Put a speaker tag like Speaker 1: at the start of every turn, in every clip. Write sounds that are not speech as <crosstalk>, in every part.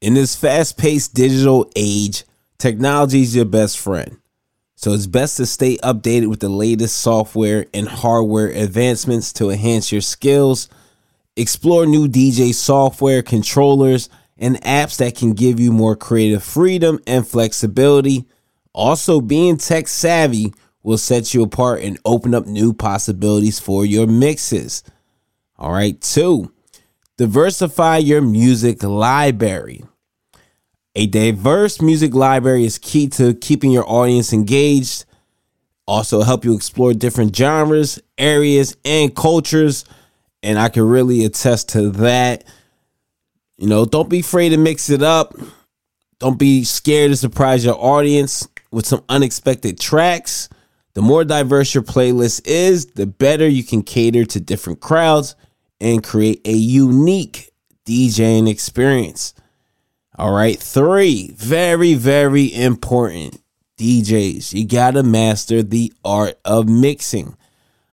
Speaker 1: In this fast paced digital age, technology is your best friend. So it's best to stay updated with the latest software and hardware advancements to enhance your skills. Explore new DJ software, controllers, and apps that can give you more creative freedom and flexibility. Also, being tech savvy will set you apart and open up new possibilities for your mixes. All right, two, diversify your music library. A diverse music library is key to keeping your audience engaged. Also, help you explore different genres, areas, and cultures. And I can really attest to that. You know, don't be afraid to mix it up. Don't be scared to surprise your audience with some unexpected tracks. The more diverse your playlist is, the better you can cater to different crowds and create a unique DJing experience. All right. Three, very, very important DJs. You got to master the art of mixing.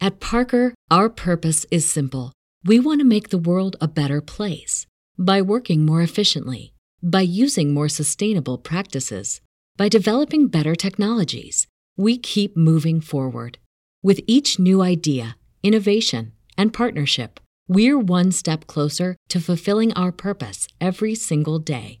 Speaker 2: At Parker, our purpose is simple. We want to make the world a better place by working more efficiently, by using more sustainable practices, by developing better technologies. We keep moving forward. With each new idea, innovation, and partnership, we're one step closer to fulfilling our purpose every single day.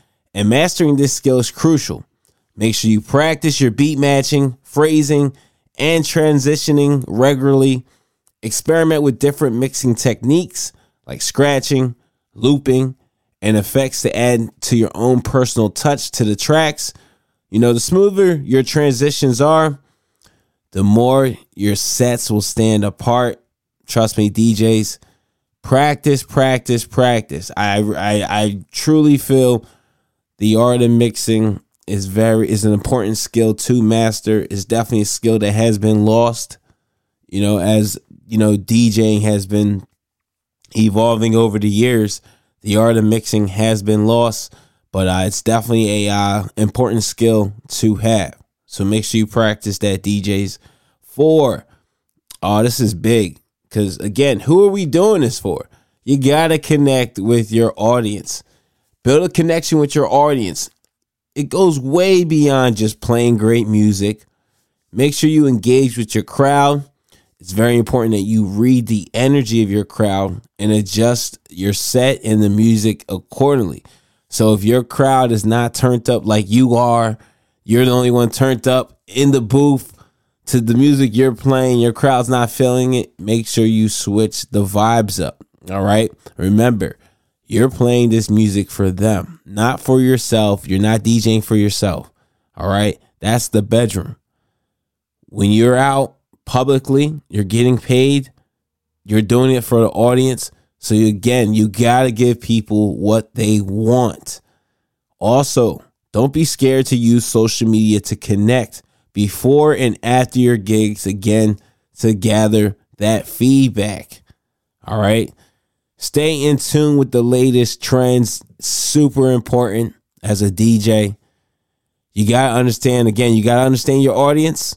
Speaker 1: and mastering this skill is crucial. Make sure you practice your beat matching, phrasing, and transitioning regularly. Experiment with different mixing techniques like scratching, looping, and effects to add to your own personal touch to the tracks. You know, the smoother your transitions are, the more your sets will stand apart. Trust me, DJs, practice, practice, practice. I I, I truly feel the art of mixing is very is an important skill to master. It's definitely a skill that has been lost. You know, as you know, DJing has been evolving over the years. The art of mixing has been lost, but uh, it's definitely a uh, important skill to have. So make sure you practice that, DJs. Four, oh, this is big because again, who are we doing this for? You gotta connect with your audience. Build a connection with your audience. It goes way beyond just playing great music. Make sure you engage with your crowd. it's very important that you read the energy of your crowd and adjust your set and the music accordingly. So if your crowd is not turned up like you are, you're the only one turned up in the booth to the music you're playing, your crowd's not feeling it, make sure you switch the vibes up. All right? Remember, you're playing this music for them, not for yourself. You're not DJing for yourself. All right? That's the bedroom. When you're out publicly, you're getting paid, you're doing it for the audience. So you, again, you got to give people what they want. Also, don't be scared to use social media to connect before and after your gigs again to gather that feedback. All right. Stay in tune with the latest trends. Super important as a DJ. You got to understand, again, you got to understand your audience.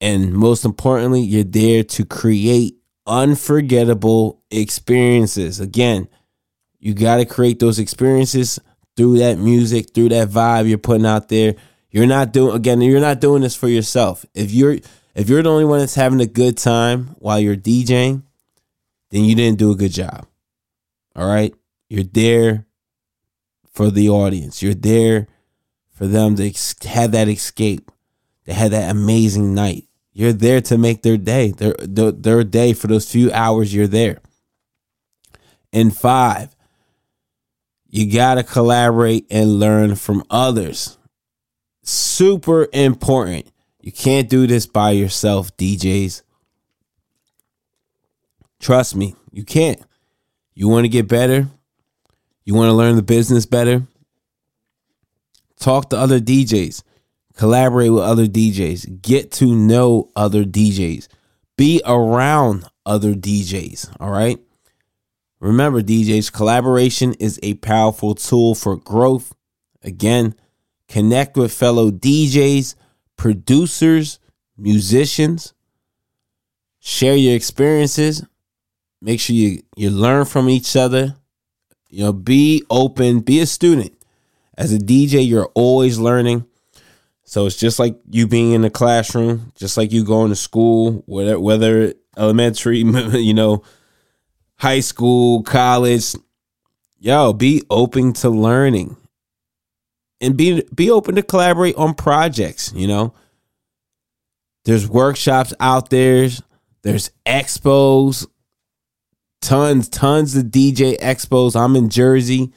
Speaker 1: And most importantly, you're there to create unforgettable experiences. Again, you got to create those experiences through that music, through that vibe you're putting out there. You're not doing again, you're not doing this for yourself. If you're if you're the only one that's having a good time while you're DJing, then you didn't do a good job. All right? You're there for the audience. You're there for them to have that escape. They had that amazing night. You're there to make their day, their, their, their day for those few hours you're there. And five, you got to collaborate and learn from others. Super important. You can't do this by yourself, DJs. Trust me, you can't. You want to get better? You want to learn the business better? Talk to other DJs collaborate with other DJs, get to know other DJs, be around other DJs. All right. Remember, DJs, collaboration is a powerful tool for growth. Again, connect with fellow DJs, producers, musicians, share your experiences. Make sure you, you learn from each other. You know, be open, be a student. As a DJ, you're always learning. So it's just like you being in the classroom, just like you going to school, whether whether elementary, <laughs> you know, high school, college. Yo, be open to learning. And be be open to collaborate on projects, you know. There's workshops out there, there's expos, tons, tons of DJ expos. I'm in Jersey.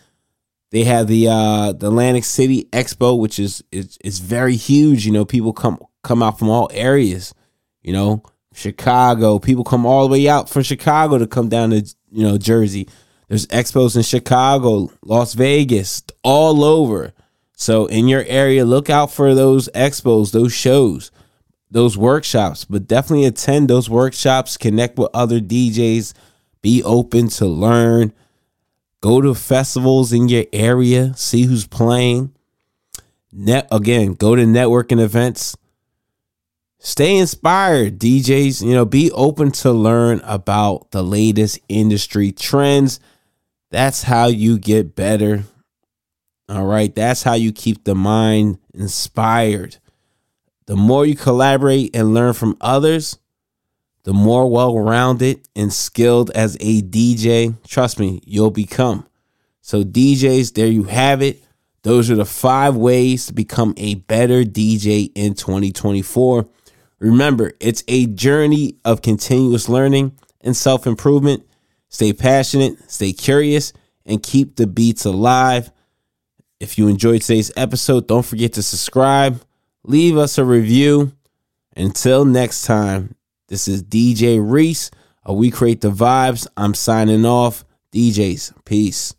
Speaker 1: They have the uh the Atlantic City Expo, which is is is very huge. You know, people come come out from all areas. You know, Chicago. People come all the way out from Chicago to come down to you know Jersey. There's expos in Chicago, Las Vegas, all over. So in your area, look out for those expos, those shows, those workshops. But definitely attend those workshops. Connect with other DJs. Be open to learn Go to festivals in your area, see who's playing. Net again, go to networking events. Stay inspired, DJs. You know, be open to learn about the latest industry trends. That's how you get better. All right, that's how you keep the mind inspired. The more you collaborate and learn from others, the more well rounded and skilled as a DJ, trust me, you'll become. So, DJs, there you have it. Those are the five ways to become a better DJ in 2024. Remember, it's a journey of continuous learning and self improvement. Stay passionate, stay curious, and keep the beats alive. If you enjoyed today's episode, don't forget to subscribe, leave us a review. Until next time, this is DJ Reese. Uh, we create the vibes. I'm signing off. DJs, peace.